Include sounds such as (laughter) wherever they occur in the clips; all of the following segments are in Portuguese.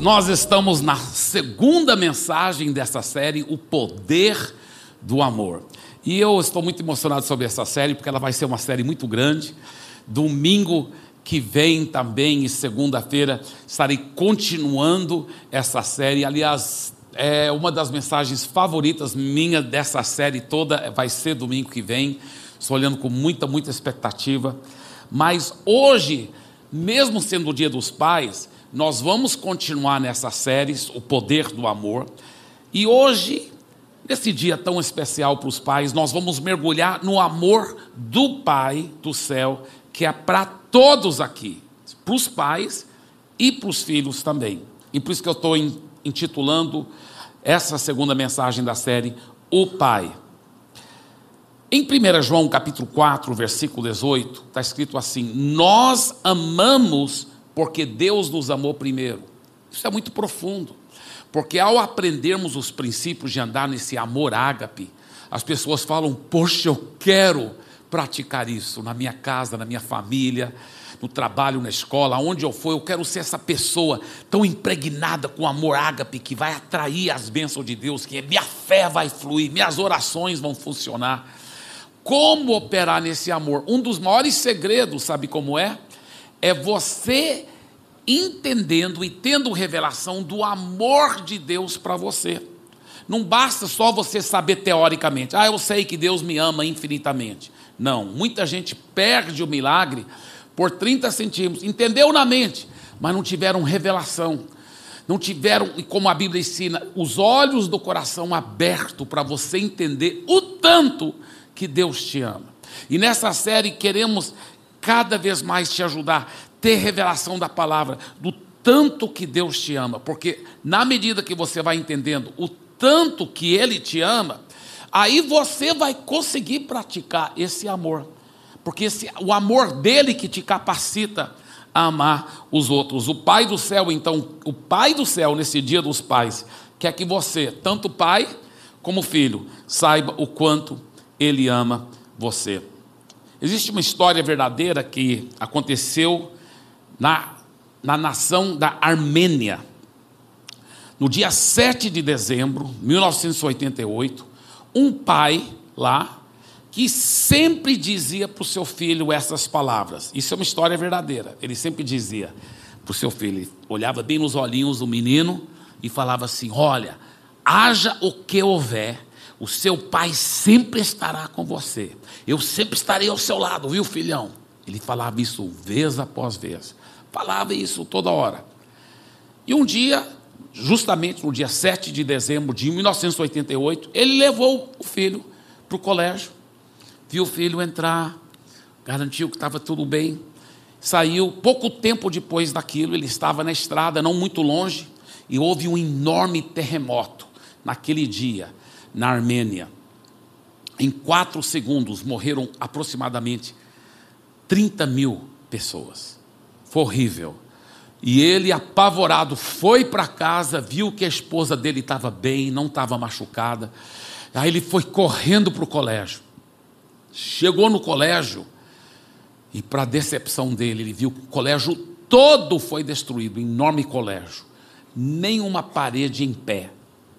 nós estamos na segunda mensagem dessa série, O Poder do Amor. E eu estou muito emocionado sobre essa série, porque ela vai ser uma série muito grande. Domingo que vem também, e segunda-feira, estarei continuando essa série. Aliás, é uma das mensagens favoritas minha dessa série toda, vai ser domingo que vem. Estou olhando com muita, muita expectativa. Mas hoje, mesmo sendo o Dia dos Pais, nós vamos continuar nessa série, O Poder do Amor. E hoje, nesse dia tão especial para os pais, nós vamos mergulhar no amor do Pai do céu, que é para todos aqui, para os pais e para os filhos também. E por isso que eu estou intitulando essa segunda mensagem da série, O Pai. Em 1 João capítulo 4, versículo 18, está escrito assim: Nós amamos porque Deus nos amou primeiro. Isso é muito profundo, porque ao aprendermos os princípios de andar nesse amor ágape, as pessoas falam: Poxa, eu quero praticar isso na minha casa, na minha família, no trabalho, na escola, onde eu for, eu quero ser essa pessoa tão impregnada com amor ágape que vai atrair as bênçãos de Deus, que minha fé vai fluir, minhas orações vão funcionar. Como operar nesse amor? Um dos maiores segredos, sabe como é? É você entendendo e tendo revelação do amor de Deus para você. Não basta só você saber teoricamente, ah, eu sei que Deus me ama infinitamente. Não, muita gente perde o milagre por 30 centímetros, entendeu na mente, mas não tiveram revelação, não tiveram, e como a Bíblia ensina, os olhos do coração abertos para você entender o tanto que Deus te ama. E nessa série queremos cada vez mais te ajudar, ter revelação da palavra, do tanto que Deus te ama, porque na medida que você vai entendendo o tanto que Ele te ama, aí você vai conseguir praticar esse amor, porque esse, o amor dele que te capacita a amar os outros. O Pai do céu, então, o Pai do céu, nesse dia dos pais, quer que você, tanto pai como filho, saiba o quanto ele ama você. Existe uma história verdadeira que aconteceu na, na nação da Armênia. No dia 7 de dezembro de 1988, um pai lá que sempre dizia para o seu filho essas palavras. Isso é uma história verdadeira. Ele sempre dizia para o seu filho, ele olhava bem nos olhinhos do menino e falava assim: Olha, haja o que houver, o seu pai sempre estará com você. Eu sempre estarei ao seu lado, viu, filhão? Ele falava isso vez após vez. Falava isso toda hora. E um dia, justamente no dia 7 de dezembro de 1988, ele levou o filho para o colégio, viu o filho entrar, garantiu que estava tudo bem, saiu. Pouco tempo depois daquilo, ele estava na estrada, não muito longe, e houve um enorme terremoto naquele dia na Armênia. Em quatro segundos morreram aproximadamente 30 mil pessoas. Foi horrível. E ele, apavorado, foi para casa, viu que a esposa dele estava bem, não estava machucada. Aí ele foi correndo para o colégio. Chegou no colégio e, para decepção dele, ele viu que o colégio todo foi destruído enorme colégio. Nenhuma parede em pé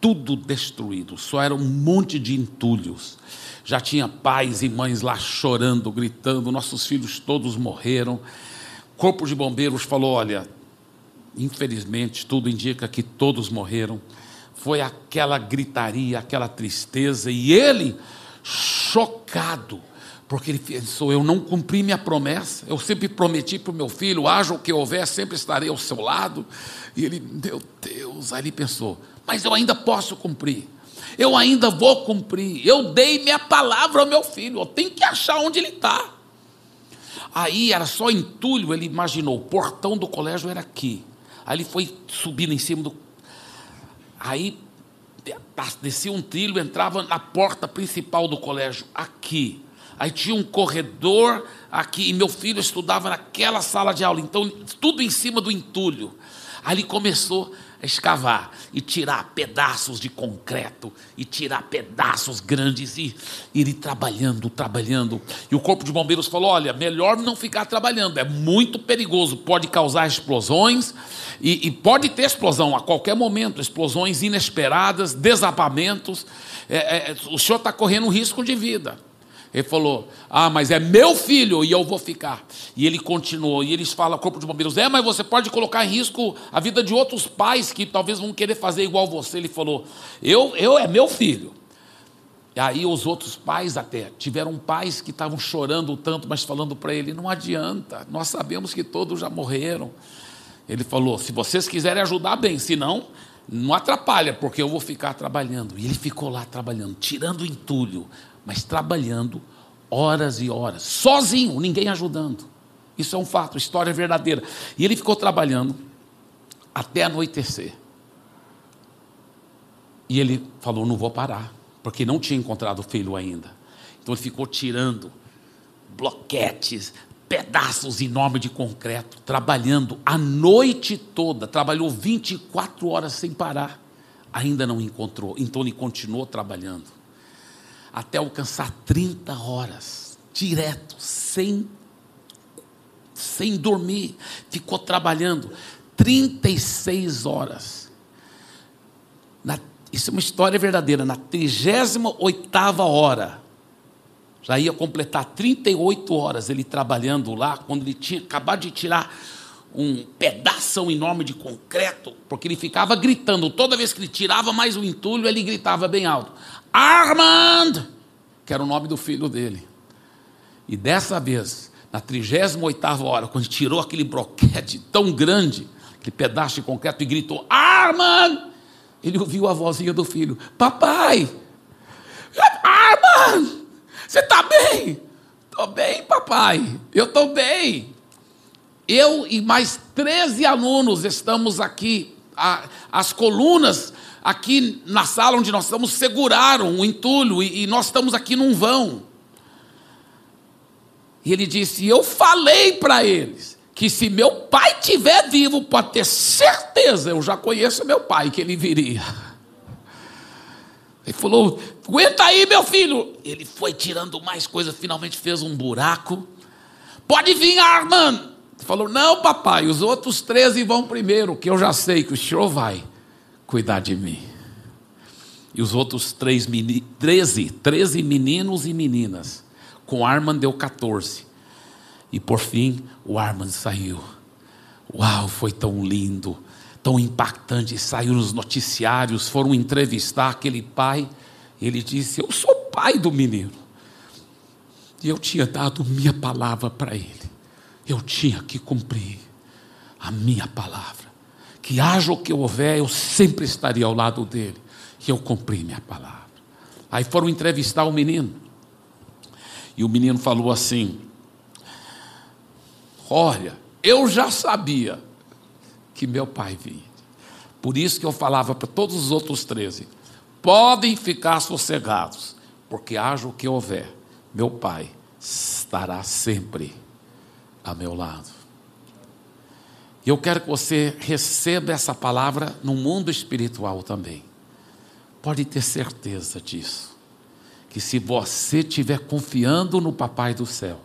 tudo destruído, só era um monte de entulhos. Já tinha pais e mães lá chorando, gritando, nossos filhos todos morreram. Corpo de bombeiros falou: olha, infelizmente tudo indica que todos morreram. Foi aquela gritaria, aquela tristeza, e ele, chocado, porque ele pensou: eu não cumpri minha promessa, eu sempre prometi para o meu filho: haja o que houver, sempre estarei ao seu lado. E ele, meu Deus, aí ele pensou: mas eu ainda posso cumprir. Eu ainda vou cumprir. Eu dei minha palavra ao meu filho. Eu tenho que achar onde ele está. Aí era só entulho, ele imaginou, o portão do colégio era aqui. Aí ele foi subindo em cima do. Aí descia um trilho, entrava na porta principal do colégio, aqui. Aí tinha um corredor aqui, e meu filho estudava naquela sala de aula, então tudo em cima do entulho. Aí ele começou escavar e tirar pedaços de concreto e tirar pedaços grandes e, e ir trabalhando, trabalhando. E o corpo de bombeiros falou: olha, melhor não ficar trabalhando, é muito perigoso, pode causar explosões e, e pode ter explosão a qualquer momento, explosões inesperadas, desabamentos. É, é, o senhor está correndo um risco de vida. Ele falou: Ah, mas é meu filho e eu vou ficar. E ele continuou. E eles falam, corpo de bombeiros: É, mas você pode colocar em risco a vida de outros pais que talvez vão querer fazer igual você. Ele falou: Eu, eu é meu filho. E aí os outros pais até tiveram pais que estavam chorando tanto, mas falando para ele: Não adianta, nós sabemos que todos já morreram. Ele falou: Se vocês quiserem ajudar, bem, se não, não atrapalha, porque eu vou ficar trabalhando. E ele ficou lá trabalhando, tirando entulho, mas trabalhando horas e horas, sozinho, ninguém ajudando. Isso é um fato, história verdadeira. E ele ficou trabalhando até anoitecer. E ele falou: Não vou parar, porque não tinha encontrado o filho ainda. Então ele ficou tirando bloquetes, pedaços enormes de concreto, trabalhando a noite toda, trabalhou 24 horas sem parar. Ainda não encontrou, então ele continuou trabalhando até alcançar 30 horas, direto, sem, sem dormir. Ficou trabalhando 36 horas. Na, isso é uma história verdadeira. Na 38 hora, já ia completar 38 horas ele trabalhando lá, quando ele tinha acabado de tirar um pedaço enorme de concreto, porque ele ficava gritando. Toda vez que ele tirava mais o entulho, ele gritava bem alto: Armand, que era o nome do filho dele. E dessa vez, na 38 hora, quando tirou aquele broquete tão grande, aquele pedaço de concreto, e gritou: Armand! Ele ouviu a vozinha do filho: Papai! Armand! Você está bem? Estou bem, papai. Eu estou bem. Eu e mais 13 alunos estamos aqui. As colunas aqui na sala onde nós estamos seguraram o entulho e, e nós estamos aqui num vão. E ele disse: Eu falei para eles que se meu pai estiver vivo, pode ter certeza, eu já conheço meu pai, que ele viria. Ele falou: Aguenta aí, meu filho. Ele foi tirando mais coisas, finalmente fez um buraco. Pode vir, Armand. Ele falou: Não, papai, os outros 13 vão primeiro, que eu já sei que o senhor vai cuidar de mim. E os outros três, 13, 13 meninos e meninas. Com Armand deu 14. E por fim, o Armand saiu. Uau, foi tão lindo, tão impactante. Saiu nos noticiários, foram entrevistar aquele pai. Ele disse: Eu sou pai do menino. E eu tinha dado minha palavra para ele. Eu tinha que cumprir a minha palavra que haja o que houver, eu sempre estaria ao lado dele. E eu cumpri minha palavra. Aí foram entrevistar o menino. E o menino falou assim: Olha, eu já sabia que meu pai vinha. Por isso que eu falava para todos os outros 13: podem ficar sossegados, porque haja o que houver, meu pai estará sempre a meu lado. E eu quero que você receba essa palavra no mundo espiritual também. Pode ter certeza disso. Que se você estiver confiando no Papai do céu,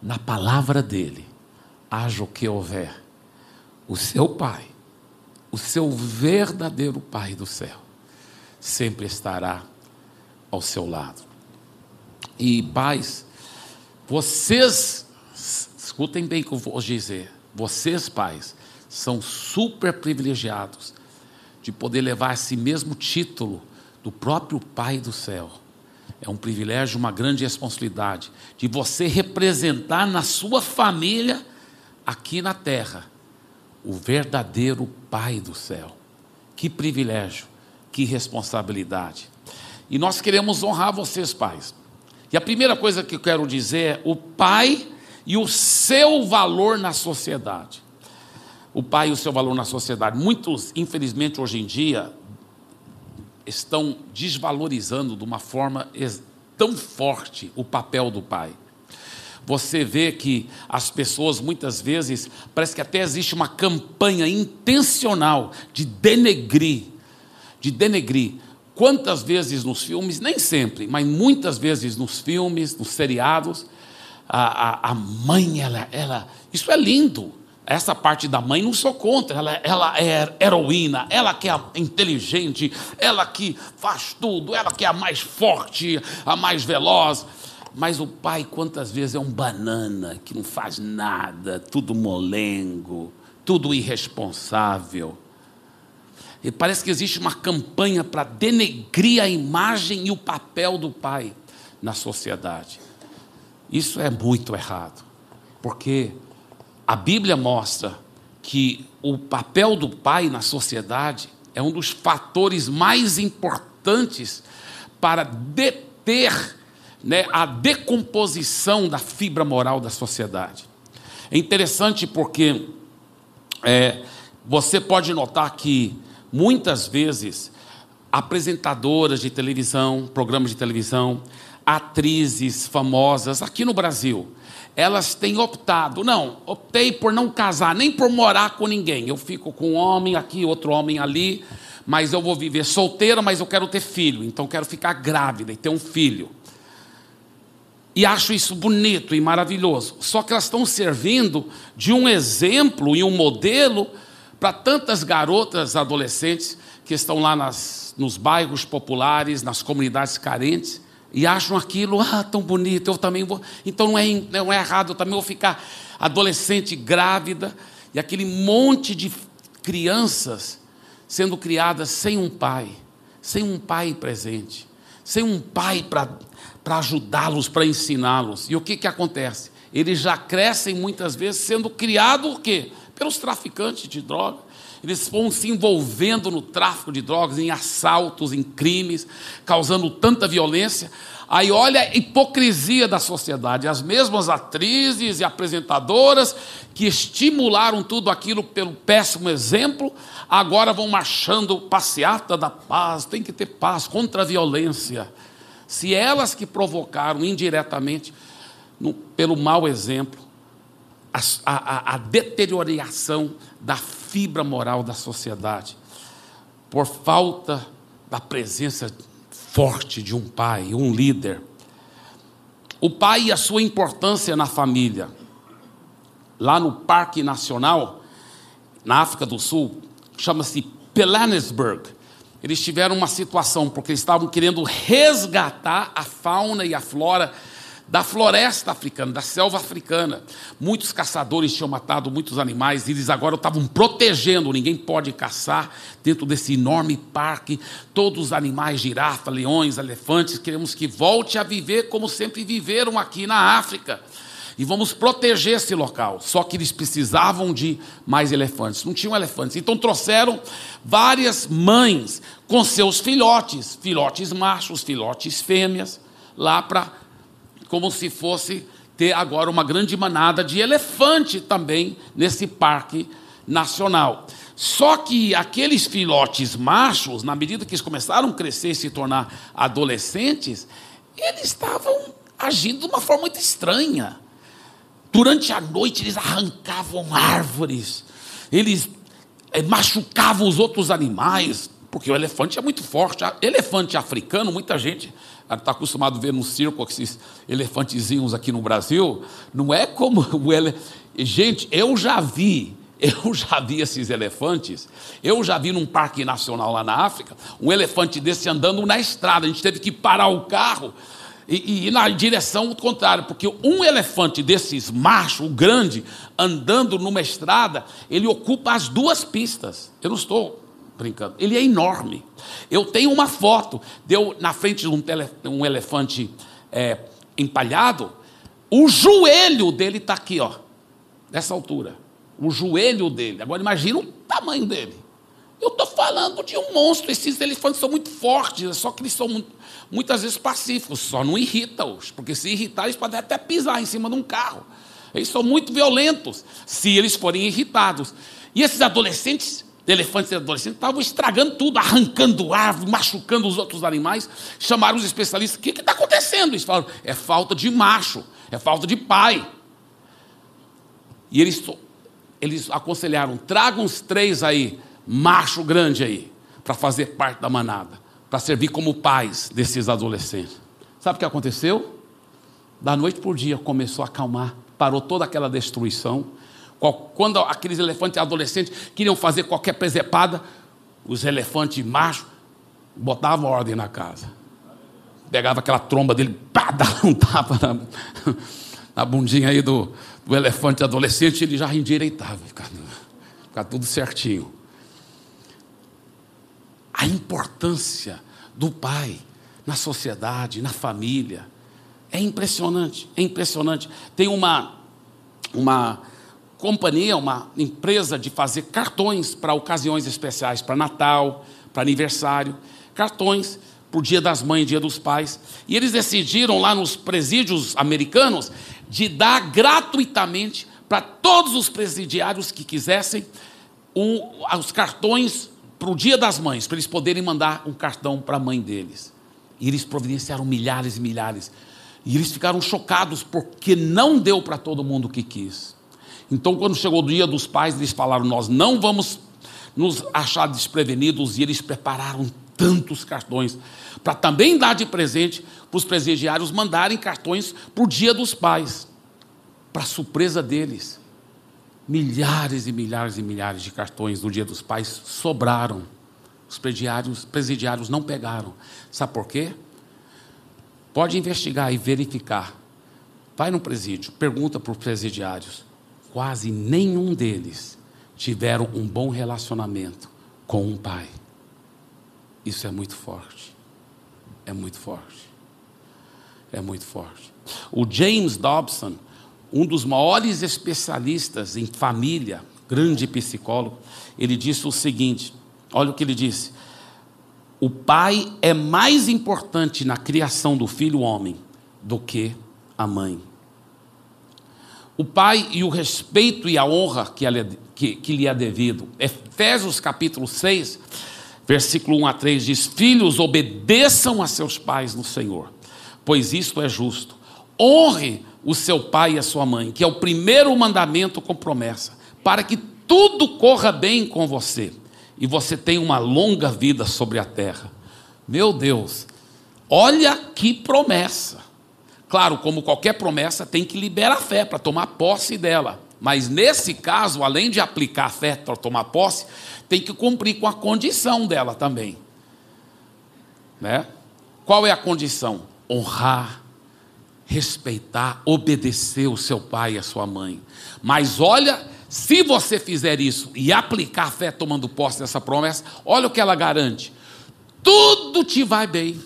na palavra dele, haja o que houver, o seu Pai, o seu verdadeiro Pai do céu, sempre estará ao seu lado. E pais, vocês, escutem bem o que eu vou dizer, vocês, pais, são super privilegiados de poder levar esse mesmo título do próprio Pai do céu. É um privilégio, uma grande responsabilidade de você representar na sua família, aqui na terra, o verdadeiro Pai do céu. Que privilégio, que responsabilidade. E nós queremos honrar vocês, pais. E a primeira coisa que eu quero dizer é: o pai e o seu valor na sociedade. O pai e o seu valor na sociedade. Muitos, infelizmente, hoje em dia, estão desvalorizando de uma forma tão forte o papel do pai. você vê que as pessoas muitas vezes, parece que até existe uma campanha intencional de denegrir, de denegrir. Quantas vezes nos filmes, nem sempre, mas muitas vezes nos filmes, nos seriados, a, a, a mãe, ela, ela, isso é lindo. Essa parte da mãe não sou contra, ela, ela é heroína, ela que é inteligente, ela que faz tudo, ela que é a mais forte, a mais veloz. Mas o pai, quantas vezes, é um banana que não faz nada, tudo molengo, tudo irresponsável. E parece que existe uma campanha para denegrir a imagem e o papel do pai na sociedade. Isso é muito errado, porque a Bíblia mostra que o papel do pai na sociedade é um dos fatores mais importantes para deter né, a decomposição da fibra moral da sociedade. É interessante porque é, você pode notar que muitas vezes apresentadoras de televisão, programas de televisão, atrizes famosas aqui no Brasil, elas têm optado, não, optei por não casar, nem por morar com ninguém. Eu fico com um homem aqui, outro homem ali, mas eu vou viver solteira, mas eu quero ter filho, então quero ficar grávida e ter um filho. E acho isso bonito e maravilhoso. Só que elas estão servindo de um exemplo e um modelo para tantas garotas adolescentes que estão lá nas, nos bairros populares, nas comunidades carentes, e acham aquilo, ah, tão bonito, eu também vou. Então não é, não é errado, eu também vou ficar adolescente grávida, e aquele monte de crianças sendo criadas sem um pai, sem um pai presente, sem um pai para ajudá-los, para ensiná-los. E o que, que acontece? Eles já crescem muitas vezes sendo criados o quê? Pelos traficantes de droga. Eles vão se envolvendo no tráfico de drogas, em assaltos, em crimes, causando tanta violência. Aí olha a hipocrisia da sociedade. As mesmas atrizes e apresentadoras que estimularam tudo aquilo pelo péssimo exemplo, agora vão marchando passeata da paz, tem que ter paz contra a violência se elas que provocaram indiretamente, no, pelo mau exemplo, a, a, a deterioração da fibra moral da sociedade, por falta da presença forte de um pai, um líder. O pai e a sua importância na família. Lá no Parque Nacional, na África do Sul, chama-se Pelanesburg eles tiveram uma situação, porque eles estavam querendo resgatar a fauna e a flora da floresta africana, da selva africana. Muitos caçadores tinham matado muitos animais, e eles agora estavam protegendo, ninguém pode caçar dentro desse enorme parque. Todos os animais, girafa, leões, elefantes, queremos que volte a viver como sempre viveram aqui na África e vamos proteger esse local. Só que eles precisavam de mais elefantes, não tinham elefantes. Então trouxeram várias mães com seus filhotes, filhotes machos, filhotes fêmeas, lá para, como se fosse ter agora uma grande manada de elefante também nesse parque nacional. Só que aqueles filhotes machos, na medida que eles começaram a crescer e se tornar adolescentes, eles estavam agindo de uma forma muito estranha. Durante a noite eles arrancavam árvores, eles eh, machucavam os outros animais, porque o elefante é muito forte. Elefante africano, muita gente está acostumado a ver no circo esses elefantezinhos aqui no Brasil. Não é como (laughs) o elefante. Gente, eu já vi (laughs) eu já vi esses elefantes. Eu já vi num parque nacional lá na África, um elefante desse andando na estrada. A gente teve que parar o carro e, e ir na direção contrária, porque um elefante desses macho, grande, andando numa estrada, ele ocupa as duas pistas. Eu não estou brincando, ele é enorme. Eu tenho uma foto, deu na frente de um, tele, um elefante é, empalhado, o joelho dele está aqui, ó, nessa altura. O joelho dele. Agora imagina o tamanho dele. Eu estou falando de um monstro. Esses elefantes são muito fortes, só que eles são muitas vezes pacíficos, só não irrita-os, porque se irritar, eles podem até pisar em cima de um carro. Eles são muito violentos se eles forem irritados. E esses adolescentes, elefantes e adolescentes, estavam estragando tudo, arrancando árvore, machucando os outros animais. Chamaram os especialistas: o que está acontecendo? Eles falaram: é falta de macho, é falta de pai. E eles, eles aconselharam: traga uns três aí, macho grande aí, para fazer parte da manada, para servir como pais desses adolescentes. Sabe o que aconteceu? Da noite por dia começou a acalmar, parou toda aquela destruição. Quando aqueles elefantes adolescentes queriam fazer qualquer presepada, os elefantes machos botavam ordem na casa. Pegava aquela tromba dele, pá, (laughs) dava um tapa na, na bundinha aí do, do elefante adolescente, ele já endireitava, ficava, tudo certinho. A importância do pai na sociedade, na família, é impressionante, é impressionante. Tem uma, uma companhia, uma empresa de fazer cartões para ocasiões especiais, para Natal, para aniversário, cartões para o Dia das Mães, Dia dos Pais. E eles decidiram lá nos presídios americanos de dar gratuitamente para todos os presidiários que quisessem o, os cartões para o Dia das Mães, para eles poderem mandar um cartão para a mãe deles. E eles providenciaram milhares e milhares. E eles ficaram chocados porque não deu para todo mundo o que quis. Então, quando chegou o dia dos pais, eles falaram: Nós não vamos nos achar desprevenidos. E eles prepararam tantos cartões para também dar de presente para os presidiários mandarem cartões para o dia dos pais. Para surpresa deles, milhares e milhares e milhares de cartões do dia dos pais sobraram. Os presidiários, presidiários não pegaram. Sabe por quê? Pode investigar e verificar. Vai no presídio, pergunta para os presidiários quase nenhum deles tiveram um bom relacionamento com um pai. Isso é muito forte. É muito forte. É muito forte. O James Dobson, um dos maiores especialistas em família, grande psicólogo, ele disse o seguinte: olha o que ele disse. O pai é mais importante na criação do filho homem do que a mãe o pai e o respeito e a honra que, que, que lhe é devido. Efésios capítulo 6, versículo 1 a 3 diz: Filhos, obedeçam a seus pais no Senhor, pois isto é justo. Honre o seu pai e a sua mãe, que é o primeiro mandamento com promessa, para que tudo corra bem com você e você tenha uma longa vida sobre a terra. Meu Deus, olha que promessa! Claro, como qualquer promessa, tem que liberar a fé para tomar posse dela. Mas nesse caso, além de aplicar a fé para tomar posse, tem que cumprir com a condição dela também. Né? Qual é a condição? Honrar, respeitar, obedecer o seu pai e a sua mãe. Mas olha, se você fizer isso e aplicar a fé tomando posse dessa promessa, olha o que ela garante: tudo te vai bem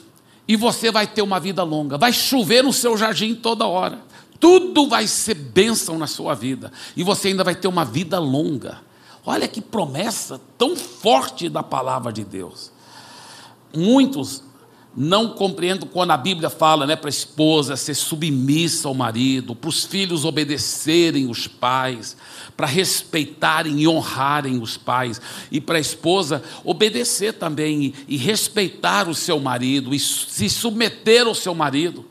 e você vai ter uma vida longa. Vai chover no seu jardim toda hora. Tudo vai ser bênção na sua vida. E você ainda vai ter uma vida longa. Olha que promessa tão forte da palavra de Deus. Muitos não compreendo quando a Bíblia fala né, para a esposa ser submissa ao marido, para os filhos obedecerem os pais, para respeitarem e honrarem os pais, e para a esposa obedecer também e, e respeitar o seu marido, e se submeter ao seu marido.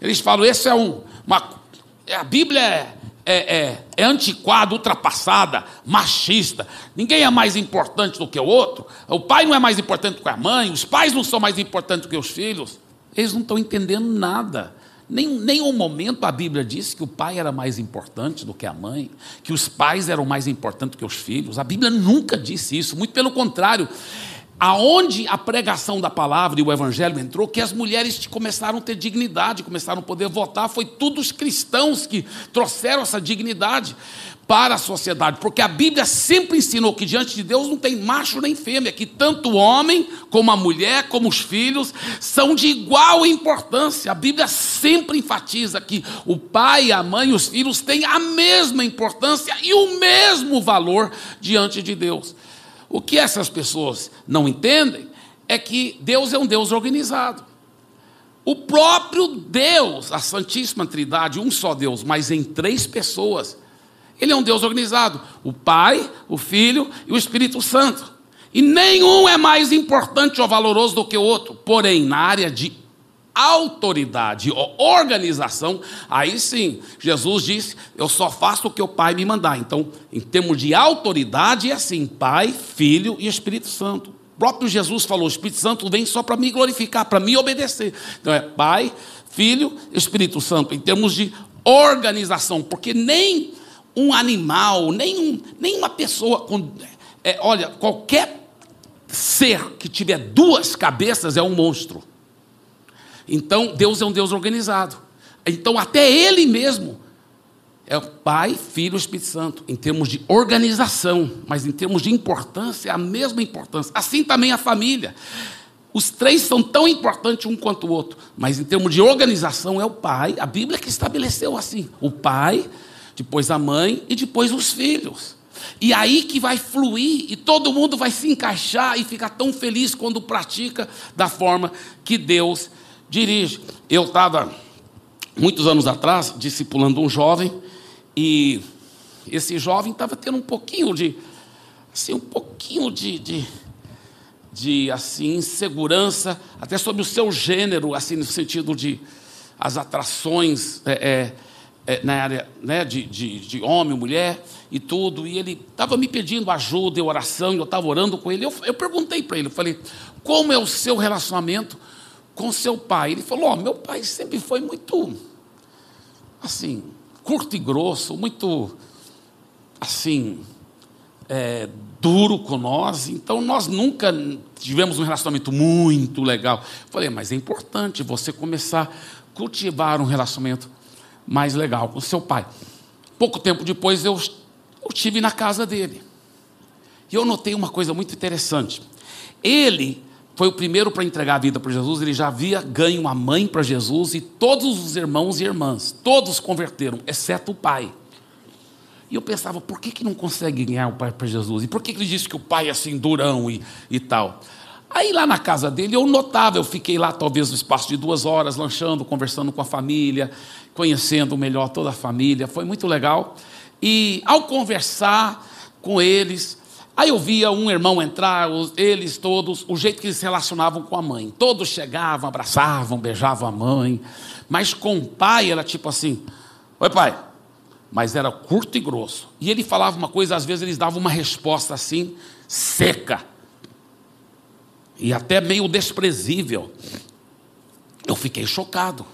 Eles falam, esse é um. Uma, a Bíblia é, é, é, é antiquada, ultrapassada, machista. Ninguém é mais importante do que o outro. O pai não é mais importante que a mãe, os pais não são mais importantes que os filhos. Eles não estão entendendo nada. Nem, nem um momento a Bíblia disse que o pai era mais importante do que a mãe, que os pais eram mais importantes que os filhos. A Bíblia nunca disse isso, muito pelo contrário aonde a pregação da palavra e o evangelho entrou, que as mulheres começaram a ter dignidade, começaram a poder votar, foi tudo os cristãos que trouxeram essa dignidade para a sociedade, porque a Bíblia sempre ensinou que diante de Deus não tem macho nem fêmea, que tanto o homem como a mulher, como os filhos, são de igual importância. A Bíblia sempre enfatiza que o pai, a mãe e os filhos têm a mesma importância e o mesmo valor diante de Deus. O que essas pessoas não entendem é que Deus é um Deus organizado. O próprio Deus, a Santíssima Trindade, um só Deus, mas em três pessoas, ele é um Deus organizado: o Pai, o Filho e o Espírito Santo. E nenhum é mais importante ou valoroso do que o outro. Porém, na área de autoridade organização, aí sim, Jesus disse: Eu só faço o que o Pai me mandar. Então, em termos de autoridade, é assim: Pai, Filho e Espírito Santo. O próprio Jesus falou: O Espírito Santo vem só para me glorificar, para me obedecer. Então, é Pai, Filho, Espírito Santo, em termos de organização, porque nem um animal, nem, um, nem uma pessoa com. É, olha, qualquer ser que tiver duas cabeças é um monstro. Então, Deus é um Deus organizado. Então, até Ele mesmo é o Pai, Filho e Espírito Santo, em termos de organização, mas em termos de importância, é a mesma importância. Assim também a família. Os três são tão importantes um quanto o outro, mas em termos de organização é o pai. A Bíblia que estabeleceu assim: o pai, depois a mãe e depois os filhos. E aí que vai fluir e todo mundo vai se encaixar e ficar tão feliz quando pratica da forma que Deus dirige. Eu estava, muitos anos atrás, discipulando um jovem, e esse jovem estava tendo um pouquinho de, assim, um pouquinho de, de, de assim, insegurança, até sobre o seu gênero, assim, no sentido de as atrações é, é, é, na área né, de, de, de homem, mulher e tudo, e ele estava me pedindo ajuda e oração, e eu estava orando com ele. Eu, eu perguntei para ele, eu falei, como é o seu relacionamento com seu pai. Ele falou: oh, meu pai sempre foi muito, assim, curto e grosso, muito, assim, é, duro com nós. Então nós nunca tivemos um relacionamento muito legal. falei: mas é importante você começar a cultivar um relacionamento mais legal com seu pai. Pouco tempo depois eu, eu estive na casa dele. E eu notei uma coisa muito interessante. Ele foi o primeiro para entregar a vida para Jesus, ele já havia ganho uma mãe para Jesus e todos os irmãos e irmãs, todos converteram, exceto o pai. E eu pensava, por que, que não consegue ganhar o pai para Jesus? E por que, que ele disse que o pai é assim durão e, e tal? Aí lá na casa dele eu notava, eu fiquei lá talvez no espaço de duas horas, lanchando, conversando com a família, conhecendo melhor toda a família, foi muito legal. E ao conversar com eles, Aí eu via um irmão entrar, eles todos, o jeito que eles se relacionavam com a mãe. Todos chegavam, abraçavam, beijavam a mãe. Mas com o pai era tipo assim: Oi, pai. Mas era curto e grosso. E ele falava uma coisa, às vezes eles davam uma resposta assim, seca. E até meio desprezível. Eu fiquei chocado.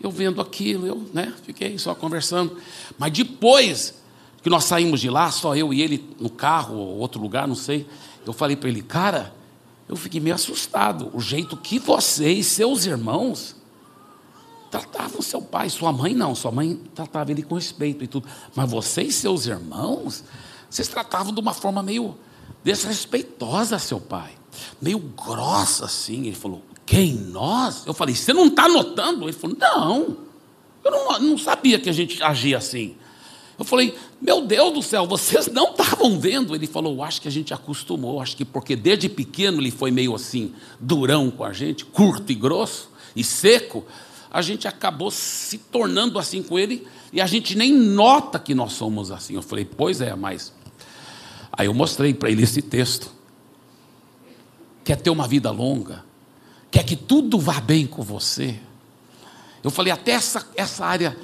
Eu vendo aquilo, eu né, fiquei só conversando. Mas depois que nós saímos de lá, só eu e ele no carro, ou outro lugar, não sei. Eu falei para ele, cara, eu fiquei meio assustado. O jeito que você e seus irmãos tratavam seu pai, sua mãe não, sua mãe tratava ele com respeito e tudo. Mas você e seus irmãos, vocês tratavam de uma forma meio desrespeitosa seu pai, meio grossa assim. Ele falou, quem nós? Eu falei, você não está notando? Ele falou, não, eu não, não sabia que a gente agia assim. Eu falei, meu Deus do céu, vocês não estavam vendo? Ele falou, acho que a gente acostumou, acho que porque desde pequeno ele foi meio assim, durão com a gente, curto e grosso e seco, a gente acabou se tornando assim com ele e a gente nem nota que nós somos assim. Eu falei, pois é, mas. Aí eu mostrei para ele esse texto. Quer ter uma vida longa? Quer que tudo vá bem com você? Eu falei, até essa, essa área,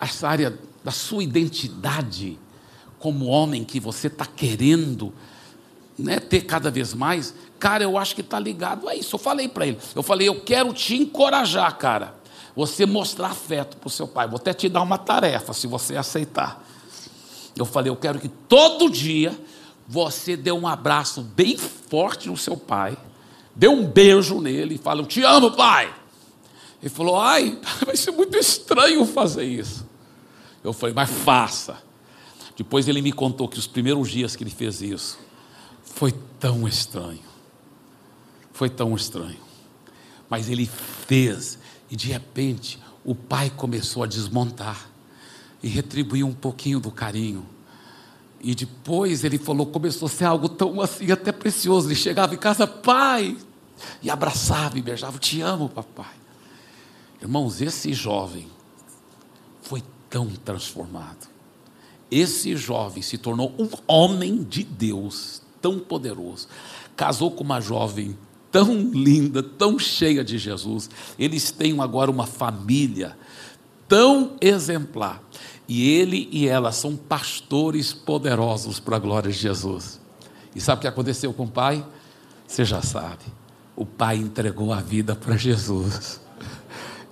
essa área da sua identidade como homem que você está querendo né, ter cada vez mais, cara, eu acho que está ligado a isso. Eu falei para ele, eu falei, eu quero te encorajar, cara, você mostrar afeto para o seu pai. Vou até te dar uma tarefa, se você aceitar. Eu falei, eu quero que todo dia você dê um abraço bem forte no seu pai, dê um beijo nele e fale, eu te amo, pai. Ele falou, ai, (laughs) vai ser muito estranho fazer isso. Eu falei, mas faça. Depois ele me contou que os primeiros dias que ele fez isso foi tão estranho. Foi tão estranho. Mas ele fez e de repente o pai começou a desmontar e retribuiu um pouquinho do carinho. E depois ele falou, começou a ser algo tão assim, até precioso. Ele chegava em casa, pai, e abraçava e beijava, te amo, papai. Irmãos, esse jovem foi tão transformado. Esse jovem se tornou um homem de Deus tão poderoso. Casou com uma jovem tão linda, tão cheia de Jesus. Eles têm agora uma família tão exemplar. E ele e ela são pastores poderosos para a glória de Jesus. E sabe o que aconteceu com o pai? Você já sabe. O pai entregou a vida para Jesus.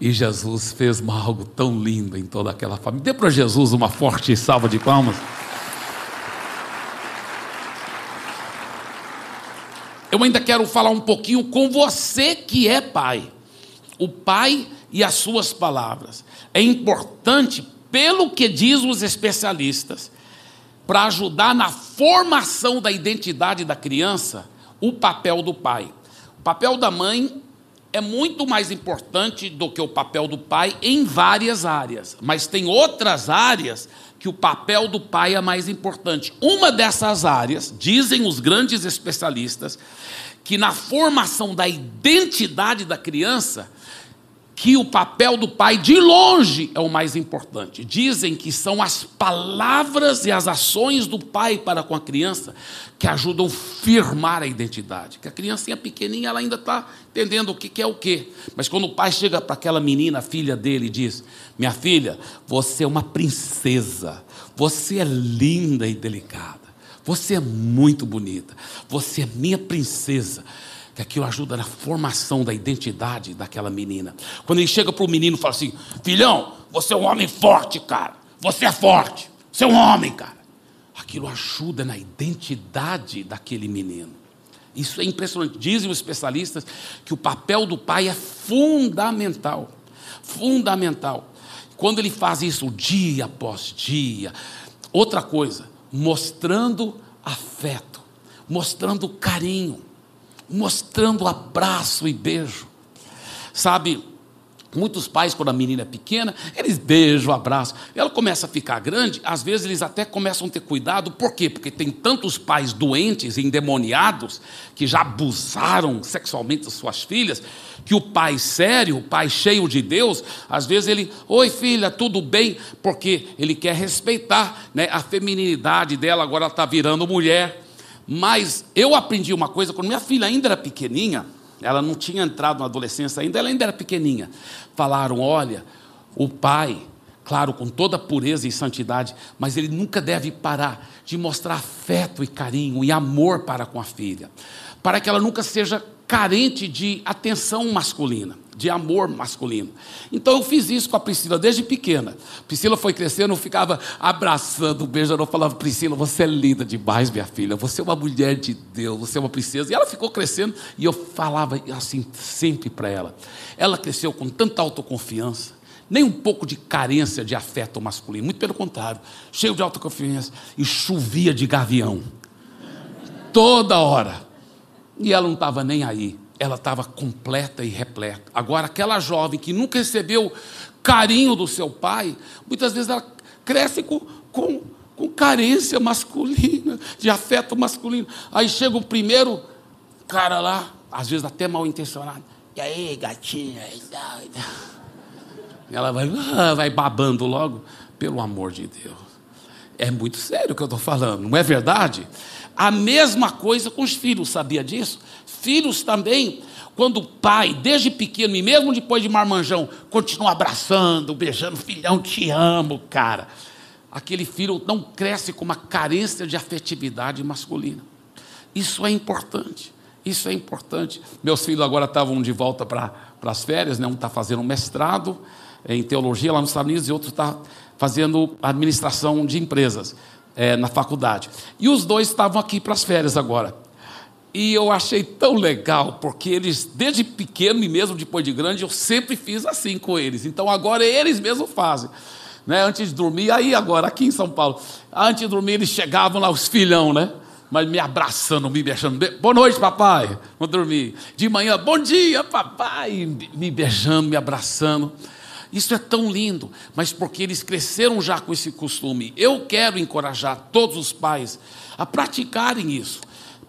E Jesus fez algo tão lindo em toda aquela família. Dê para Jesus uma forte salva de palmas. Eu ainda quero falar um pouquinho com você que é pai. O pai e as suas palavras. É importante, pelo que diz os especialistas, para ajudar na formação da identidade da criança, o papel do pai. O papel da mãe é muito mais importante do que o papel do pai em várias áreas, mas tem outras áreas que o papel do pai é mais importante. Uma dessas áreas, dizem os grandes especialistas, que na formação da identidade da criança, que o papel do pai, de longe, é o mais importante. Dizem que são as palavras e as ações do pai para com a criança que ajudam a firmar a identidade. Que a criancinha pequenininha, ela ainda está entendendo o que é o que. Mas quando o pai chega para aquela menina, filha dele, e diz: Minha filha, você é uma princesa, você é linda e delicada. Você é muito bonita. Você é minha princesa. Que aquilo ajuda na formação da identidade daquela menina. Quando ele chega para o menino e fala assim: Filhão, você é um homem forte, cara. Você é forte. Você é um homem, cara. Aquilo ajuda na identidade daquele menino. Isso é impressionante. Dizem os especialistas que o papel do pai é fundamental. Fundamental. Quando ele faz isso dia após dia. Outra coisa, mostrando afeto, mostrando carinho, mostrando abraço e beijo. Sabe, Muitos pais, quando a menina é pequena, eles beijam, abraçam. Ela começa a ficar grande, às vezes eles até começam a ter cuidado. Por quê? Porque tem tantos pais doentes, endemoniados, que já abusaram sexualmente das suas filhas, que o pai sério, o pai cheio de Deus, às vezes ele, oi filha, tudo bem? Porque ele quer respeitar né, a feminilidade dela, agora ela está virando mulher. Mas eu aprendi uma coisa, quando minha filha ainda era pequenininha, ela não tinha entrado na adolescência ainda, ela ainda era pequenininha. Falaram: olha, o pai, claro, com toda pureza e santidade, mas ele nunca deve parar de mostrar afeto e carinho e amor para com a filha, para que ela nunca seja carente de atenção masculina de amor masculino. Então eu fiz isso com a Priscila desde pequena. Priscila foi crescendo, eu ficava abraçando, beijando, eu falava: Priscila, você é linda demais, minha filha. Você é uma mulher de Deus, você é uma princesa. E ela ficou crescendo e eu falava assim sempre para ela. Ela cresceu com tanta autoconfiança, nem um pouco de carência de afeto masculino, muito pelo contrário, cheio de autoconfiança e chovia de gavião toda hora. E ela não estava nem aí ela estava completa e repleta. Agora, aquela jovem que nunca recebeu carinho do seu pai, muitas vezes ela cresce com, com, com carência masculina, de afeto masculino. Aí chega o primeiro cara lá, às vezes até mal intencionado. E aí, gatinha? Ela vai, ah, vai babando logo, pelo amor de Deus. É muito sério o que eu estou falando, não é verdade? A mesma coisa com os filhos, sabia disso? Filhos também, quando o pai, desde pequeno, e mesmo depois de marmanjão, continua abraçando, beijando, filhão, te amo, cara. Aquele filho não cresce com uma carência de afetividade masculina. Isso é importante. Isso é importante. Meus filhos agora estavam de volta para as férias, né? um está fazendo um mestrado em teologia lá nos Estados Unidos e outro está fazendo administração de empresas é, na faculdade. E os dois estavam aqui para as férias agora. E eu achei tão legal, porque eles, desde pequeno e mesmo depois de grande, eu sempre fiz assim com eles. Então agora eles mesmos fazem. Né? Antes de dormir, aí agora, aqui em São Paulo, antes de dormir, eles chegavam lá, os filhão, né? Mas me abraçando, me beijando. Boa noite, papai. Vou dormir. De manhã, bom dia, papai. Me beijando, me abraçando. Isso é tão lindo, mas porque eles cresceram já com esse costume. Eu quero encorajar todos os pais a praticarem isso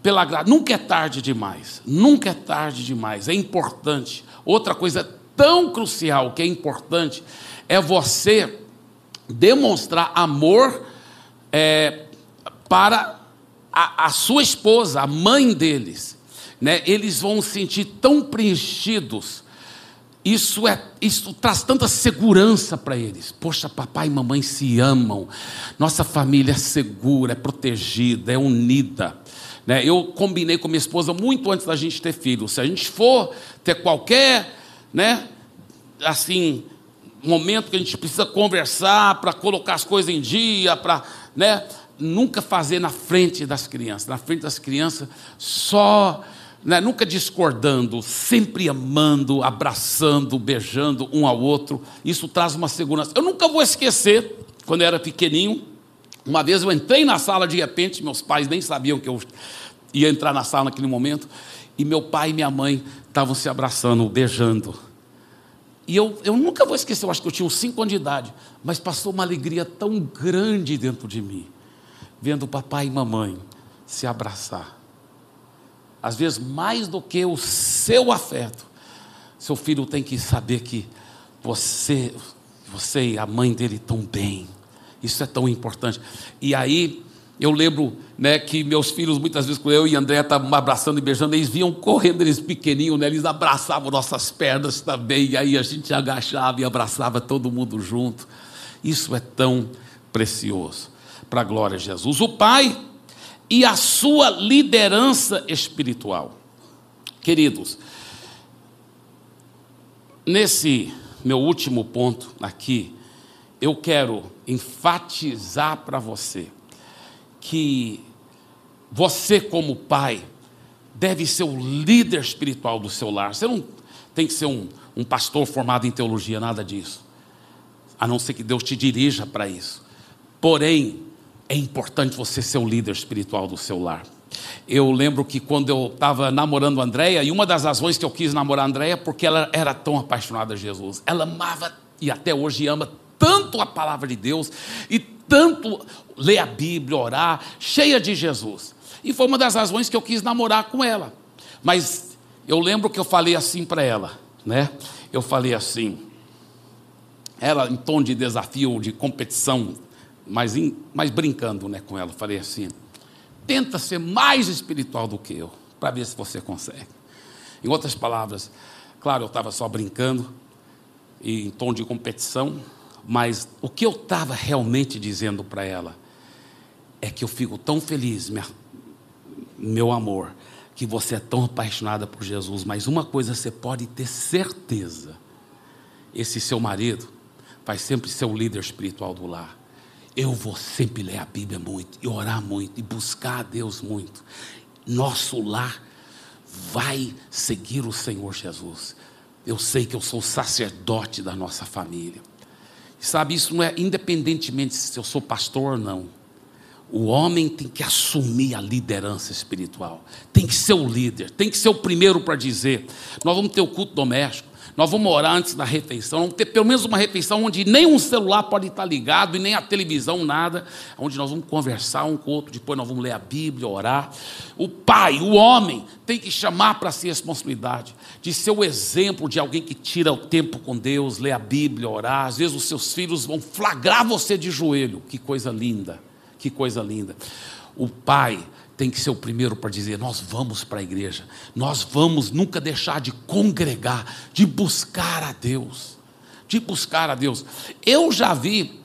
pela. Nunca é tarde demais. Nunca é tarde demais. É importante. Outra coisa tão crucial que é importante é você demonstrar amor é, para a, a sua esposa, a mãe deles. né, eles vão se sentir tão preenchidos. Isso, é, isso traz tanta segurança para eles. Poxa, papai e mamãe se amam, nossa família é segura, é protegida, é unida. Né? Eu combinei com minha esposa muito antes da gente ter filhos. Se a gente for ter qualquer, né, assim, momento que a gente precisa conversar para colocar as coisas em dia, para, né, nunca fazer na frente das crianças. Na frente das crianças, só, né, nunca discordando, sempre amando, abraçando, beijando um ao outro. Isso traz uma segurança. Eu nunca vou esquecer, quando eu era pequenininho, uma vez eu entrei na sala de repente, meus pais nem sabiam que eu ia entrar na sala naquele momento, e meu pai e minha mãe estavam se abraçando, beijando. E eu, eu nunca vou esquecer, eu acho que eu tinha uns cinco anos de idade, mas passou uma alegria tão grande dentro de mim, vendo papai e mamãe se abraçar. Às vezes, mais do que o seu afeto, seu filho tem que saber que você, você e a mãe dele estão bem. Isso é tão importante. E aí, eu lembro né, que meus filhos, muitas vezes, quando eu e André estavam abraçando e beijando, eles vinham correndo, eles pequenininhos, né, eles abraçavam nossas pernas também, e aí a gente agachava e abraçava todo mundo junto. Isso é tão precioso, para a glória de Jesus. O Pai e a sua liderança espiritual. Queridos, nesse meu último ponto aqui, eu quero enfatizar para você que você, como pai, deve ser o líder espiritual do seu lar. Você não tem que ser um, um pastor formado em teologia, nada disso. A não ser que Deus te dirija para isso. Porém, é importante você ser o líder espiritual do seu lar. Eu lembro que quando eu estava namorando a Andréia, e uma das razões que eu quis namorar a Andréia, é porque ela era tão apaixonada de Jesus. Ela amava e até hoje ama tanto a palavra de Deus e tanto ler a Bíblia, orar, cheia de Jesus. E foi uma das razões que eu quis namorar com ela. Mas eu lembro que eu falei assim para ela, né? Eu falei assim, ela em tom de desafio, de competição, mas, em, mas brincando né, com ela, falei assim: tenta ser mais espiritual do que eu, para ver se você consegue. Em outras palavras, claro, eu estava só brincando, em tom de competição, mas o que eu estava realmente dizendo para ela é que eu fico tão feliz, minha, meu amor, que você é tão apaixonada por Jesus, mas uma coisa você pode ter certeza: esse seu marido vai sempre ser o líder espiritual do lar. Eu vou sempre ler a Bíblia muito, e orar muito, e buscar a Deus muito. Nosso lar vai seguir o Senhor Jesus. Eu sei que eu sou sacerdote da nossa família. Sabe, isso não é independentemente se eu sou pastor ou não. O homem tem que assumir a liderança espiritual, tem que ser o líder, tem que ser o primeiro para dizer: nós vamos ter o culto doméstico, nós vamos orar antes da refeição, vamos ter pelo menos uma refeição onde nem um celular pode estar ligado e nem a televisão, nada, onde nós vamos conversar um com o outro, depois nós vamos ler a Bíblia, orar. O pai, o homem, tem que chamar para si a responsabilidade de ser o exemplo de alguém que tira o tempo com Deus, lê a Bíblia, orar. Às vezes os seus filhos vão flagrar você de joelho. Que coisa linda, que coisa linda. O pai tem que ser o primeiro para dizer: nós vamos para a igreja, nós vamos nunca deixar de congregar, de buscar a Deus, de buscar a Deus. Eu já vi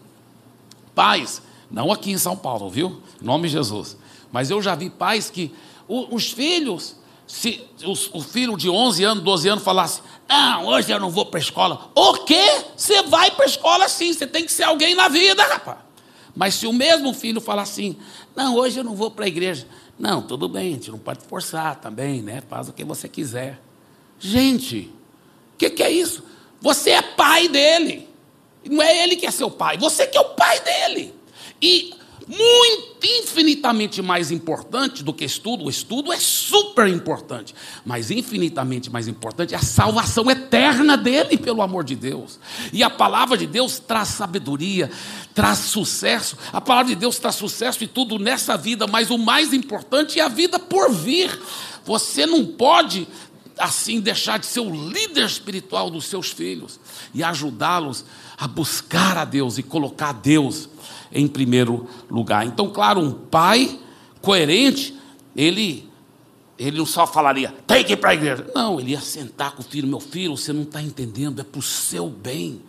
pais, não aqui em São Paulo, viu? Em nome de Jesus, mas eu já vi pais que os filhos, se o filho de 11 anos, 12 anos falasse: Ah, hoje eu não vou para a escola. O quê? Você vai para a escola sim, você tem que ser alguém na vida, rapaz. Mas se o mesmo filho falar assim: Não, hoje eu não vou para a igreja. Não, tudo bem, a gente não pode forçar também, né? Faz o que você quiser. Gente, o que, que é isso? Você é pai dele. Não é ele que é seu pai, você que é o pai dele. E muito, infinitamente mais importante do que estudo, o estudo é super importante, mas infinitamente mais importante é a salvação eterna dele, pelo amor de Deus. E a palavra de Deus traz sabedoria, traz sucesso. A palavra de Deus traz sucesso e tudo nessa vida, mas o mais importante é a vida por vir. Você não pode assim deixar de ser o líder espiritual dos seus filhos e ajudá-los a buscar a Deus e colocar Deus em primeiro lugar. Então, claro, um pai coerente, ele ele não só falaria, tem que ir para a igreja. Não, ele ia sentar com o filho, meu filho, você não está entendendo, é para o seu bem.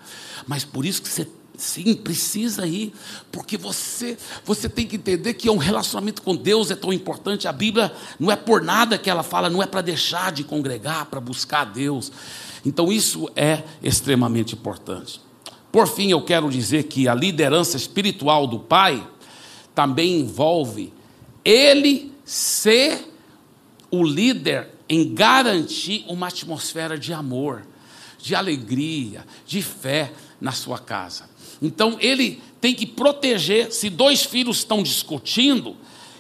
Mas por isso que você sim precisa ir, porque você você tem que entender que um relacionamento com Deus é tão importante. A Bíblia não é por nada que ela fala, não é para deixar de congregar, para buscar Deus. Então isso é extremamente importante. Por fim, eu quero dizer que a liderança espiritual do pai também envolve ele ser o líder em garantir uma atmosfera de amor, de alegria, de fé na sua casa. Então ele tem que proteger, se dois filhos estão discutindo,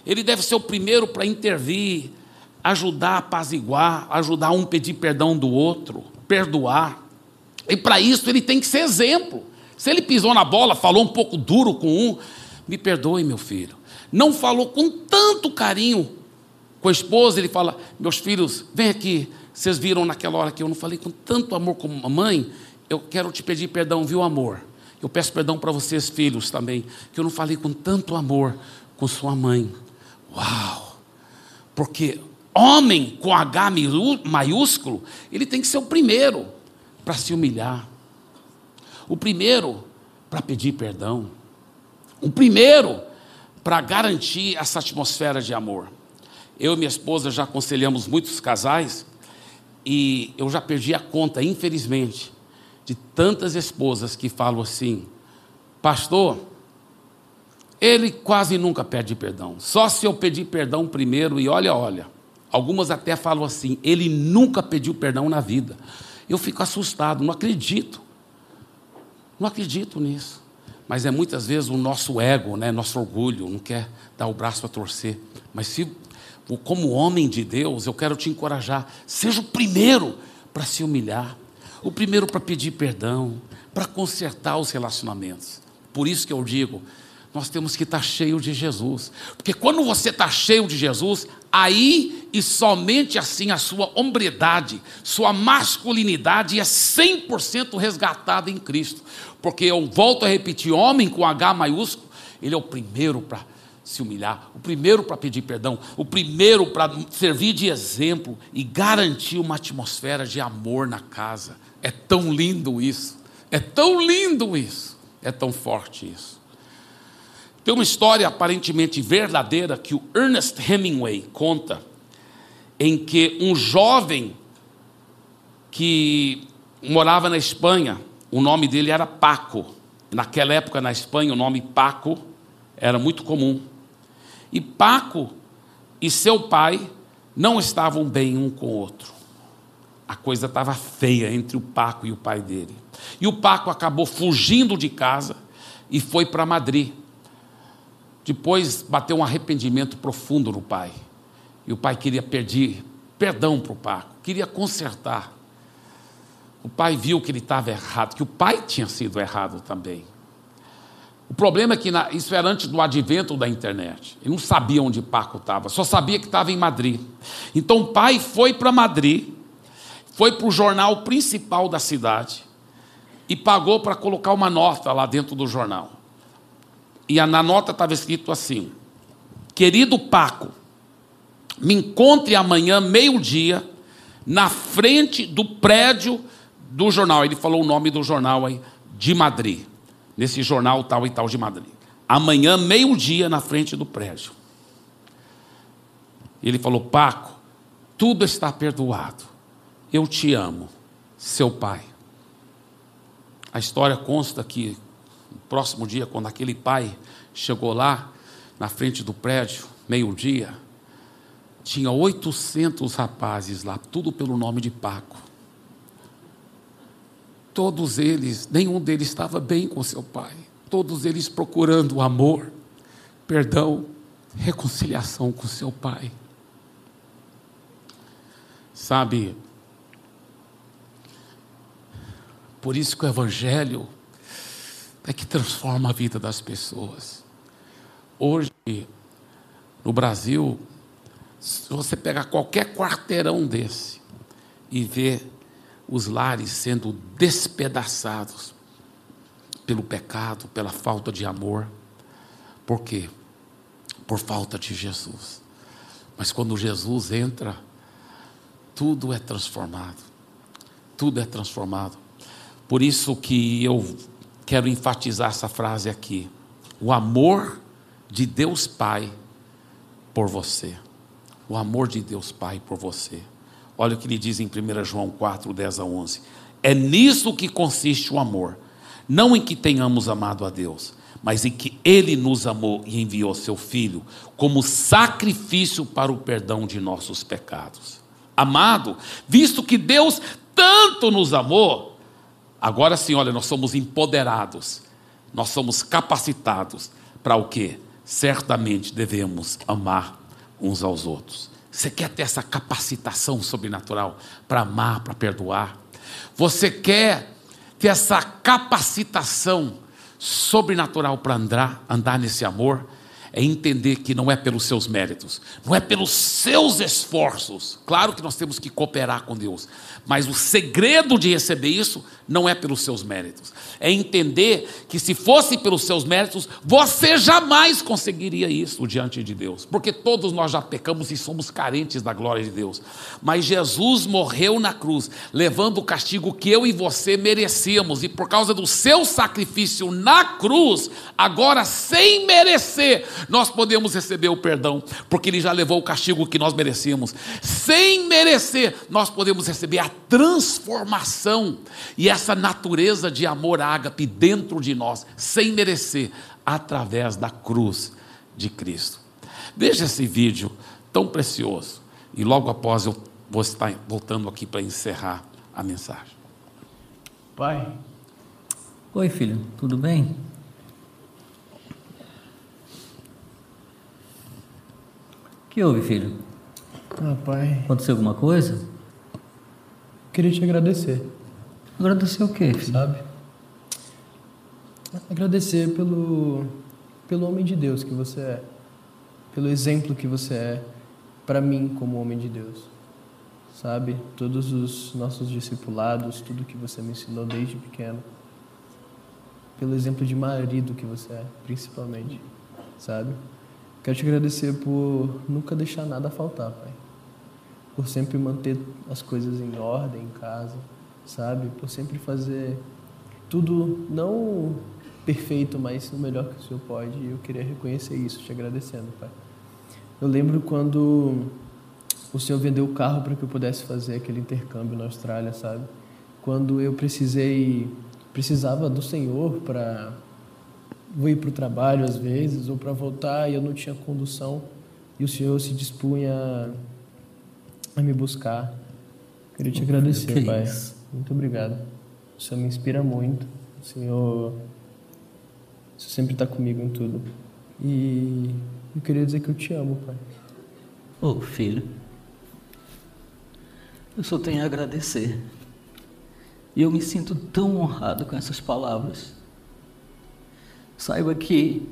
ele deve ser o primeiro para intervir, ajudar a apaziguar, ajudar um a pedir perdão do outro, perdoar. E para isso ele tem que ser exemplo. Se ele pisou na bola, falou um pouco duro com um, me perdoe, meu filho. Não falou com tanto carinho com a esposa, ele fala: Meus filhos, vem aqui. Vocês viram naquela hora que eu não falei com tanto amor como a mãe? Eu quero te pedir perdão, viu, amor? Eu peço perdão para vocês, filhos, também, que eu não falei com tanto amor com sua mãe. Uau! Porque homem com H maiúsculo, ele tem que ser o primeiro para se humilhar, o primeiro para pedir perdão, o primeiro para garantir essa atmosfera de amor. Eu e minha esposa já aconselhamos muitos casais e eu já perdi a conta, infelizmente, de tantas esposas que falam assim: Pastor, ele quase nunca pede perdão, só se eu pedir perdão primeiro, e olha, olha. Algumas até falam assim: Ele nunca pediu perdão na vida. Eu fico assustado, não acredito. Não acredito nisso. Mas é muitas vezes o nosso ego, né, nosso orgulho, não quer dar o braço a torcer. Mas se como homem de Deus, eu quero te encorajar. Seja o primeiro para se humilhar, o primeiro para pedir perdão, para consertar os relacionamentos. Por isso que eu digo, nós temos que estar cheio de Jesus. Porque quando você está cheio de Jesus, aí e somente assim a sua hombridade, sua masculinidade é 100% resgatada em Cristo. Porque eu volto a repetir, homem com H maiúsculo, ele é o primeiro para se humilhar, o primeiro para pedir perdão, o primeiro para servir de exemplo e garantir uma atmosfera de amor na casa. É tão lindo isso, é tão lindo isso, é tão forte isso. Tem uma história aparentemente verdadeira que o Ernest Hemingway conta, em que um jovem que morava na Espanha, o nome dele era Paco. Naquela época na Espanha, o nome Paco era muito comum. E Paco e seu pai não estavam bem um com o outro. A coisa estava feia entre o Paco e o pai dele. E o Paco acabou fugindo de casa e foi para Madrid. Depois bateu um arrependimento profundo no pai. E o pai queria pedir perdão para o Paco, queria consertar. O pai viu que ele estava errado, que o pai tinha sido errado também. O problema é que na, isso era antes do advento da internet. Ele não sabia onde Paco estava, só sabia que estava em Madrid. Então o pai foi para Madrid, foi para o jornal principal da cidade e pagou para colocar uma nota lá dentro do jornal. E na nota estava escrito assim: Querido Paco, me encontre amanhã, meio-dia, na frente do prédio do jornal. Ele falou o nome do jornal aí, de Madrid nesse jornal tal e tal de Madrid. Amanhã, meio-dia, na frente do prédio. Ele falou: Paco, tudo está perdoado. Eu te amo, seu pai. A história consta que próximo dia, quando aquele pai chegou lá, na frente do prédio, meio-dia, tinha 800 rapazes lá, tudo pelo nome de Paco. Todos eles, nenhum deles estava bem com seu pai. Todos eles procurando amor, perdão, reconciliação com seu pai. Sabe, por isso que o Evangelho é que transforma a vida das pessoas. Hoje, no Brasil, se você pegar qualquer quarteirão desse e ver os lares sendo despedaçados pelo pecado, pela falta de amor. Por quê? Por falta de Jesus. Mas quando Jesus entra, tudo é transformado. Tudo é transformado. Por isso que eu quero enfatizar essa frase aqui. O amor de Deus Pai por você. O amor de Deus Pai por você. Olha o que ele diz em 1 João 4, 10 a 11. É nisso que consiste o amor. Não em que tenhamos amado a Deus, mas em que Ele nos amou e enviou seu Filho como sacrifício para o perdão de nossos pecados. Amado, visto que Deus tanto nos amou, agora sim, olha, nós somos empoderados, nós somos capacitados para o que? Certamente devemos amar uns aos outros. Você quer ter essa capacitação sobrenatural para amar, para perdoar? Você quer ter essa capacitação sobrenatural para andar, andar nesse amor? é entender que não é pelos seus méritos, não é pelos seus esforços. Claro que nós temos que cooperar com Deus, mas o segredo de receber isso não é pelos seus méritos. É entender que se fosse pelos seus méritos, você jamais conseguiria isso diante de Deus, porque todos nós já pecamos e somos carentes da glória de Deus. Mas Jesus morreu na cruz, levando o castigo que eu e você merecíamos, e por causa do seu sacrifício na cruz, agora sem merecer, nós podemos receber o perdão, porque Ele já levou o castigo que nós merecíamos. Sem merecer, nós podemos receber a transformação e essa natureza de amor ágape dentro de nós, sem merecer, através da cruz de Cristo. Veja esse vídeo tão precioso, e logo após eu vou estar voltando aqui para encerrar a mensagem. Pai. Oi, filho, tudo bem? que houve, filho? Ah, pai. Aconteceu alguma coisa? Queria te agradecer. Agradecer o quê? Sabe? Agradecer pelo, pelo homem de Deus que você é. Pelo exemplo que você é para mim como homem de Deus. Sabe? Todos os nossos discipulados, tudo que você me ensinou desde pequeno. Pelo exemplo de marido que você é, principalmente. Sabe? Quero te agradecer por nunca deixar nada faltar, Pai. Por sempre manter as coisas em ordem em casa, sabe? Por sempre fazer tudo não perfeito, mas o melhor que o Senhor pode. E eu queria reconhecer isso, te agradecendo, Pai. Eu lembro quando o Senhor vendeu o carro para que eu pudesse fazer aquele intercâmbio na Austrália, sabe? Quando eu precisei, precisava do Senhor para ir para o trabalho às vezes, ou para voltar e eu não tinha condução, e o Senhor se dispunha a me buscar. Queria te agradecer, que Pai. Isso? Muito obrigado. O Senhor me inspira muito. O Senhor, o Senhor sempre está comigo em tudo. E eu queria dizer que eu te amo, Pai. Ô, oh, filho, eu só tenho a agradecer. E eu me sinto tão honrado com essas palavras. Saiba que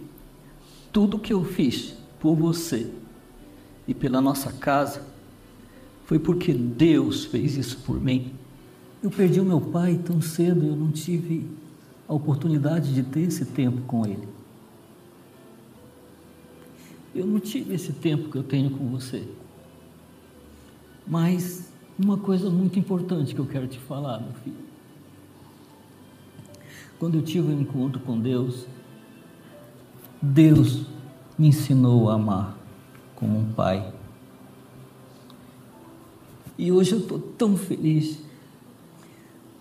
tudo que eu fiz por você e pela nossa casa foi porque Deus fez isso por mim. Eu perdi o meu pai tão cedo, eu não tive a oportunidade de ter esse tempo com ele. Eu não tive esse tempo que eu tenho com você. Mas uma coisa muito importante que eu quero te falar, meu filho. Quando eu tive um encontro com Deus, Deus me ensinou a amar como um pai. E hoje eu estou tão feliz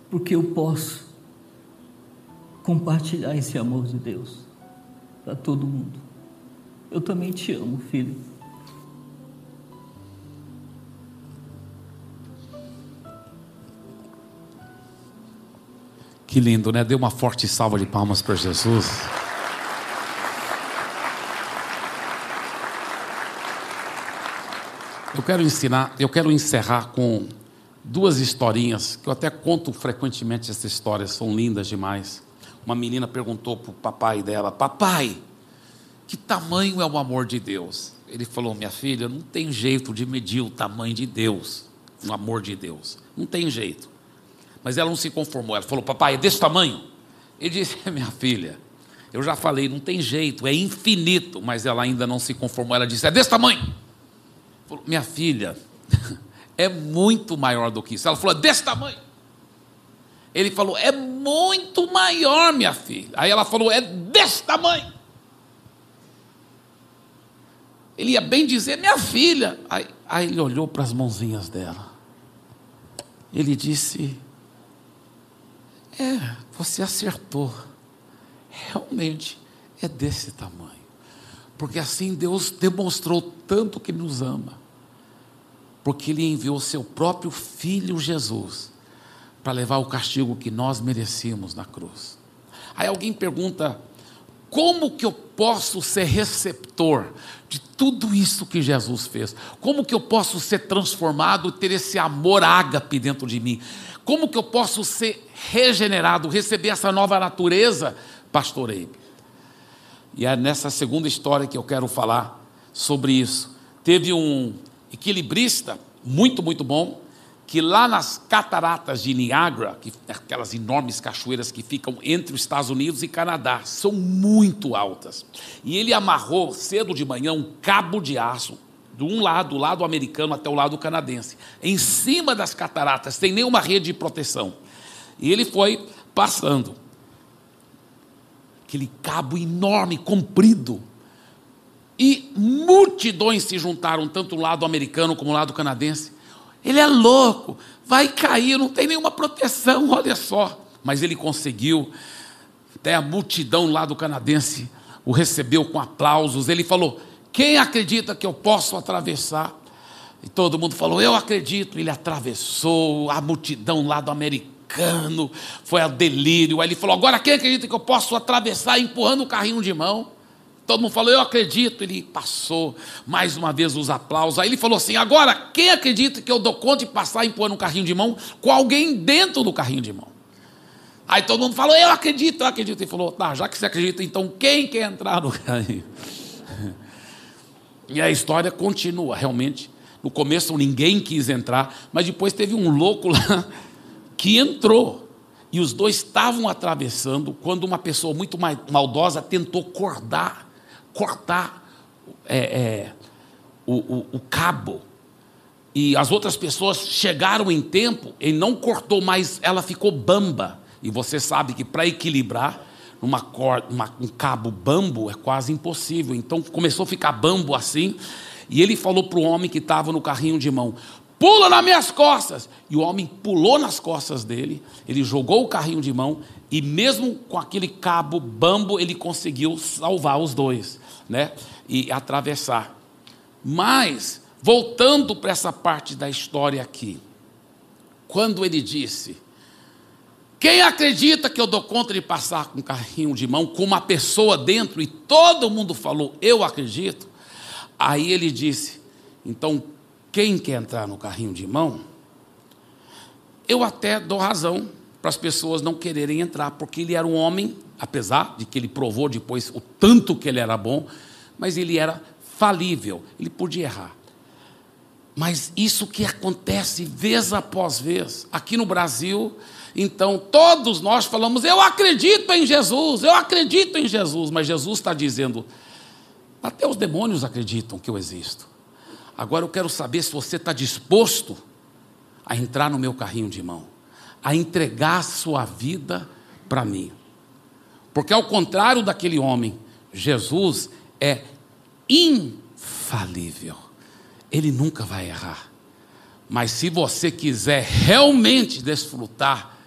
porque eu posso compartilhar esse amor de Deus para todo mundo. Eu também te amo, filho. Que lindo, né? Dê uma forte salva de palmas para Jesus. Eu quero ensinar, eu quero encerrar com duas historinhas que eu até conto frequentemente essas histórias, são lindas demais. Uma menina perguntou para o papai dela: Papai, que tamanho é o amor de Deus? Ele falou: Minha filha, não tem jeito de medir o tamanho de Deus, o amor de Deus. Não tem jeito. Mas ela não se conformou. Ela falou: Papai, é desse tamanho? Ele disse: (laughs) Minha filha, eu já falei, não tem jeito, é infinito. Mas ela ainda não se conformou. Ela disse: É desse tamanho. Falou, minha filha, (laughs) é muito maior do que isso. Ela falou, desse tamanho. Ele falou, é muito maior, minha filha. Aí ela falou, é desse tamanho. Ele ia bem dizer, minha filha. Aí, aí ele olhou para as mãozinhas dela. Ele disse: É, você acertou. Realmente é desse tamanho. Porque assim Deus demonstrou tanto que nos ama. Porque Ele enviou seu próprio Filho Jesus para levar o castigo que nós merecíamos na cruz. Aí alguém pergunta: como que eu posso ser receptor de tudo isso que Jesus fez? Como que eu posso ser transformado, ter esse amor ágape dentro de mim? Como que eu posso ser regenerado, receber essa nova natureza, pastor Eibe? E é nessa segunda história que eu quero falar sobre isso. Teve um equilibrista muito, muito bom, que lá nas cataratas de Niagara, que, aquelas enormes cachoeiras que ficam entre os Estados Unidos e Canadá, são muito altas. E ele amarrou cedo de manhã um cabo de aço de um lado, do lado americano até o lado canadense, em cima das cataratas, sem nenhuma rede de proteção. E ele foi passando. Aquele cabo enorme, comprido. E multidões se juntaram, tanto do lado americano como do lado canadense ele é louco, vai cair, não tem nenhuma proteção, olha só. Mas ele conseguiu, até a multidão lá do canadense o recebeu com aplausos. Ele falou: Quem acredita que eu posso atravessar? E todo mundo falou: Eu acredito. Ele atravessou a multidão lá do americano, foi ao delírio. Aí ele falou: Agora quem acredita que eu posso atravessar empurrando o carrinho de mão? Todo mundo falou, eu acredito. Ele passou mais uma vez os aplausos. Aí ele falou assim: agora, quem acredita que eu dou conta de passar empurrando um carrinho de mão com alguém dentro do carrinho de mão? Aí todo mundo falou, eu acredito, eu acredito. Ele falou, tá, já que você acredita, então quem quer entrar no carrinho? (laughs) E a história continua, realmente. No começo ninguém quis entrar, mas depois teve um louco lá (laughs) que entrou. E os dois estavam atravessando quando uma pessoa muito maldosa tentou cortar cortar é, é, o, o, o cabo. E as outras pessoas chegaram em tempo, ele não cortou, mas ela ficou bamba. E você sabe que para equilibrar numa corda, uma, um cabo bambo é quase impossível. Então começou a ficar bambo assim. E ele falou para o homem que estava no carrinho de mão: Pula nas minhas costas! E o homem pulou nas costas dele. Ele jogou o carrinho de mão. E mesmo com aquele cabo bambo, ele conseguiu salvar os dois né? E atravessar. Mas, voltando para essa parte da história aqui, quando ele disse: Quem acredita que eu dou conta de passar com um carrinho de mão com uma pessoa dentro? E todo mundo falou: Eu acredito. Aí ele disse: Então, quem quer entrar no carrinho de mão? Eu até dou razão para as pessoas não quererem entrar, porque ele era um homem apesar de que ele provou depois o tanto que ele era bom, mas ele era falível, ele podia errar. Mas isso que acontece vez após vez, aqui no Brasil, então todos nós falamos, eu acredito em Jesus, eu acredito em Jesus, mas Jesus está dizendo, até os demônios acreditam que eu existo. Agora eu quero saber se você está disposto a entrar no meu carrinho de mão, a entregar a sua vida para mim. Porque ao contrário daquele homem, Jesus é infalível. Ele nunca vai errar. Mas se você quiser realmente desfrutar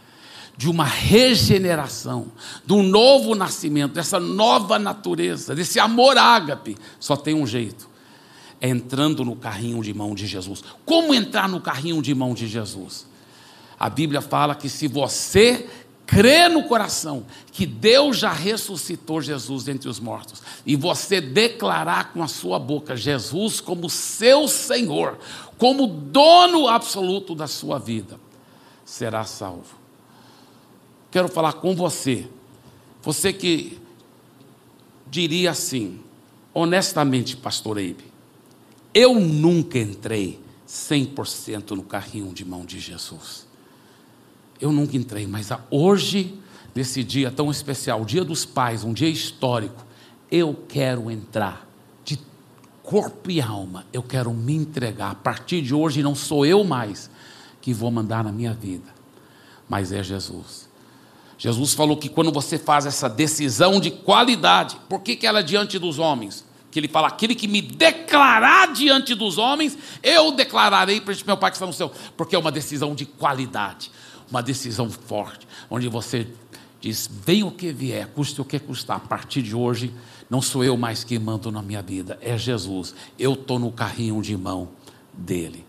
de uma regeneração, de um novo nascimento, dessa nova natureza, desse amor ágape, só tem um jeito: é entrando no carrinho de mão de Jesus. Como entrar no carrinho de mão de Jesus? A Bíblia fala que se você crê no coração que Deus já ressuscitou Jesus dentre os mortos, e você declarar com a sua boca Jesus como seu Senhor, como dono absoluto da sua vida, será salvo. Quero falar com você, você que diria assim, honestamente, pastor Eibe, eu nunca entrei 100% no carrinho de mão de Jesus. Eu nunca entrei, mas hoje, nesse dia tão especial, Dia dos Pais, um dia histórico, eu quero entrar de corpo e alma, eu quero me entregar. A partir de hoje não sou eu mais que vou mandar na minha vida, mas é Jesus. Jesus falou que quando você faz essa decisão de qualidade, por que, que ela é diante dos homens? Que ele fala: aquele que me declarar diante dos homens, eu declararei para meu Pai que está no céu, porque é uma decisão de qualidade, uma decisão forte, onde você diz: vem o que vier, custe o que custar, a partir de hoje não sou eu mais que mando na minha vida, é Jesus. Eu estou no carrinho de mão dele.